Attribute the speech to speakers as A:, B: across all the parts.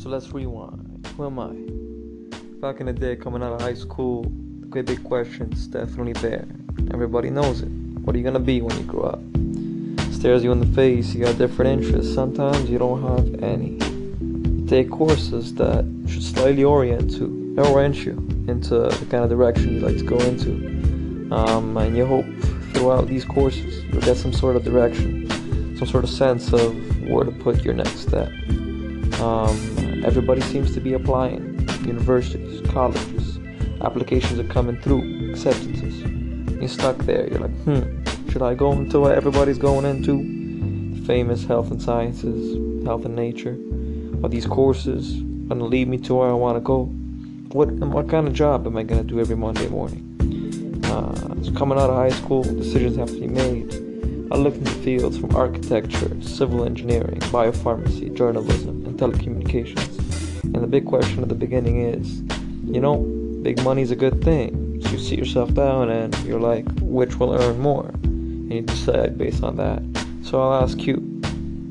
A: So let's rewind. Who am I? Back in the day, coming out of high school, the big question's definitely there. Everybody knows it. What are you gonna be when you grow up? Stares you in the face, you got different interests. Sometimes you don't have any. You take courses that should slightly orient to orient you into the kind of direction you like to go into. Um, and you hope throughout these courses you'll get some sort of direction, some sort of sense of where to put your next step. Um, everybody seems to be applying. Universities, colleges, applications are coming through, acceptances. You're stuck there. You're like, hmm, should I go into what everybody's going into? Famous health and sciences, health and nature. Are these courses gonna lead me to where I want to go? What what kind of job am I gonna do every Monday morning? Uh, coming out of high school, decisions have to be made. I looked into fields from architecture, civil engineering, biopharmacy, journalism, and telecommunications. And the big question at the beginning is, you know, big money's a good thing. So you sit yourself down and you're like, which will earn more? And you decide based on that. So I'll ask you,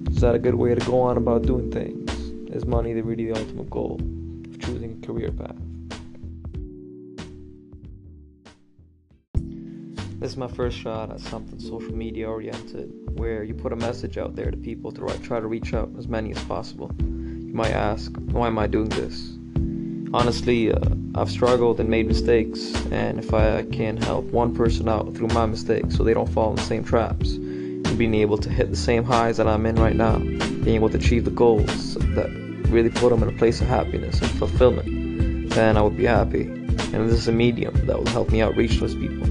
A: is that a good way to go on about doing things? Is money really the ultimate goal of choosing a career path? This is my first shot at something social media oriented, where you put a message out there to people to try to reach out as many as possible. You might ask, why am I doing this? Honestly, uh, I've struggled and made mistakes, and if I can help one person out through my mistakes so they don't fall in the same traps, and being able to hit the same highs that I'm in right now, being able to achieve the goals that really put them in a place of happiness and fulfillment, then I would be happy and this is a medium that will help me out reach those people,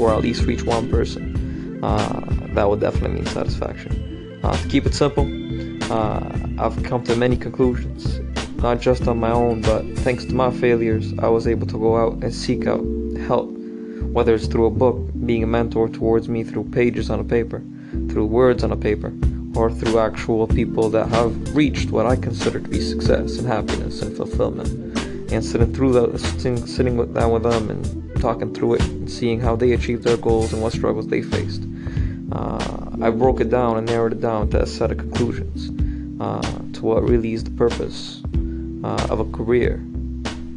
A: or at least reach one person. Uh, that would definitely mean satisfaction. Uh, to keep it simple, uh, I've come to many conclusions, not just on my own, but thanks to my failures, I was able to go out and seek out help, whether it's through a book, being a mentor towards me through pages on a paper, through words on a paper, or through actual people that have reached what I consider to be success and happiness and fulfillment and sitting through that, sitting, sitting with, down with them and talking through it and seeing how they achieved their goals and what struggles they faced. Uh, I broke it down and narrowed it down to a set of conclusions uh, to what really is the purpose uh, of a career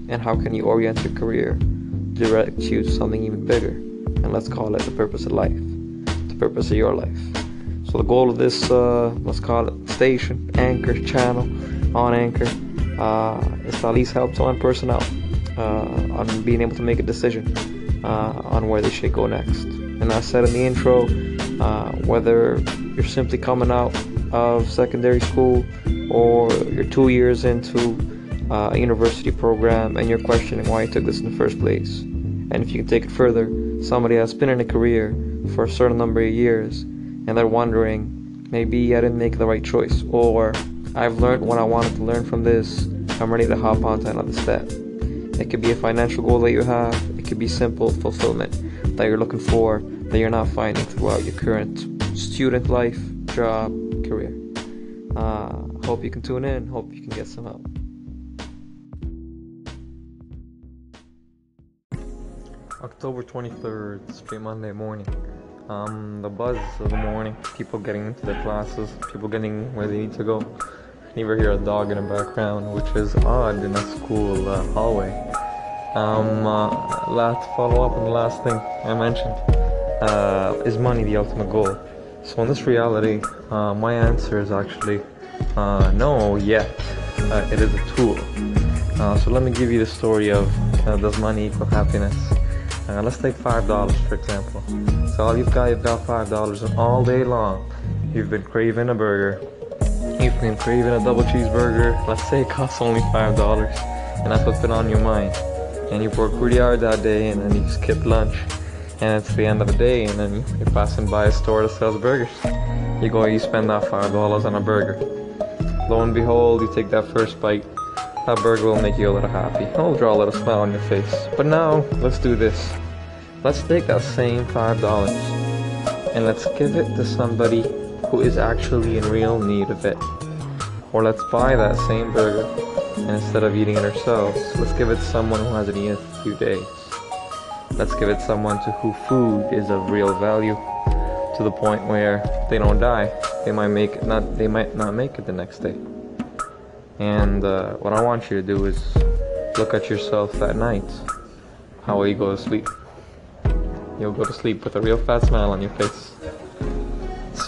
A: and how can you orient your career to direct you to something even bigger and let's call it the purpose of life the purpose of your life so the goal of this uh, let's call it station anchor channel on anchor it's at least helped one person out uh, on being able to make a decision uh, on where they should go next. And I said in the intro, uh, whether you're simply coming out of secondary school or you're two years into a university program and you're questioning why you took this in the first place. And if you can take it further, somebody has been in a career for a certain number of years and they're wondering, maybe I didn't make the right choice, or I've learned what I wanted to learn from this. I'm ready to hop on to another step. It could be a financial goal that you have, it could be simple fulfillment that you're looking for that you're not finding throughout your current student life, job, career. Uh, hope you can tune in, hope you can get some help. October 23rd, straight Monday morning. Um, the buzz of the morning, people getting into their classes, people getting where they need to go. You ever hear a dog in the background, which is odd in a school uh, hallway. Um, uh, last follow up on the last thing I mentioned. Uh, is money the ultimate goal? So in this reality, uh, my answer is actually uh, no yet. Uh, it is a tool. so let me give you the story of does money equal happiness? let's take five dollars for example. So all you've got, you've got five dollars, and all day long, you've been craving a burger You've been craving a double cheeseburger. Let's say it costs only five dollars, and that's what's been on your mind. And you worked really hard that day, and then you skip lunch, and it's the end of the day, and then you're passing by a store that sells burgers. You go, you spend that five dollars on a burger. Lo and behold, you take that first bite. That burger will make you a little happy. It'll draw a little smile on your face. But now, let's do this. Let's take that same five dollars and let's give it to somebody who is actually in real need of it. Or let's buy that same burger, and instead of eating it ourselves, let's give it someone who hasn't eaten in a few days. Let's give it someone to who food is of real value, to the point where they don't die. They might make it not they might not make it the next day. And uh, what I want you to do is look at yourself that night. How will you go to sleep? You'll go to sleep with a real fat smile on your face.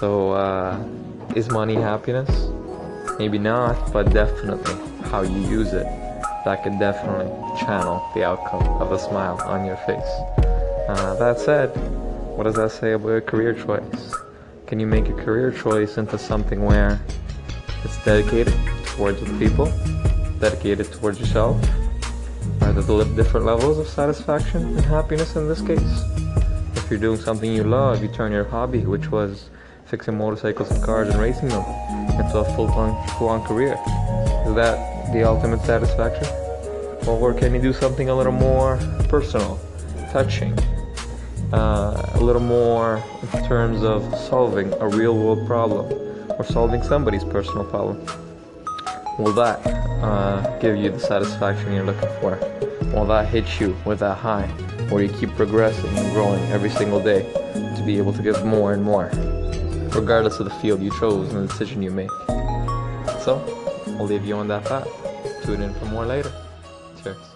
A: So, uh, is money happiness? Maybe not, but definitely how you use it. That could definitely channel the outcome of a smile on your face. Uh, that said, what does that say about a career choice? Can you make a career choice into something where it's dedicated towards the people, dedicated towards yourself, are there different levels of satisfaction and happiness in this case? If you're doing something you love, you turn your hobby, which was fixing motorcycles and cars and racing them, into a full-on, full-on career. Is that the ultimate satisfaction? Or can you do something a little more personal, touching, uh, a little more in terms of solving a real-world problem or solving somebody's personal problem? Will that uh, give you the satisfaction you're looking for? Will that hit you with that high where you keep progressing and growing every single day to be able to give more and more, regardless of the field you chose and the decision you make? So, I'll leave you on that thought. Tune in for more later. Cheers.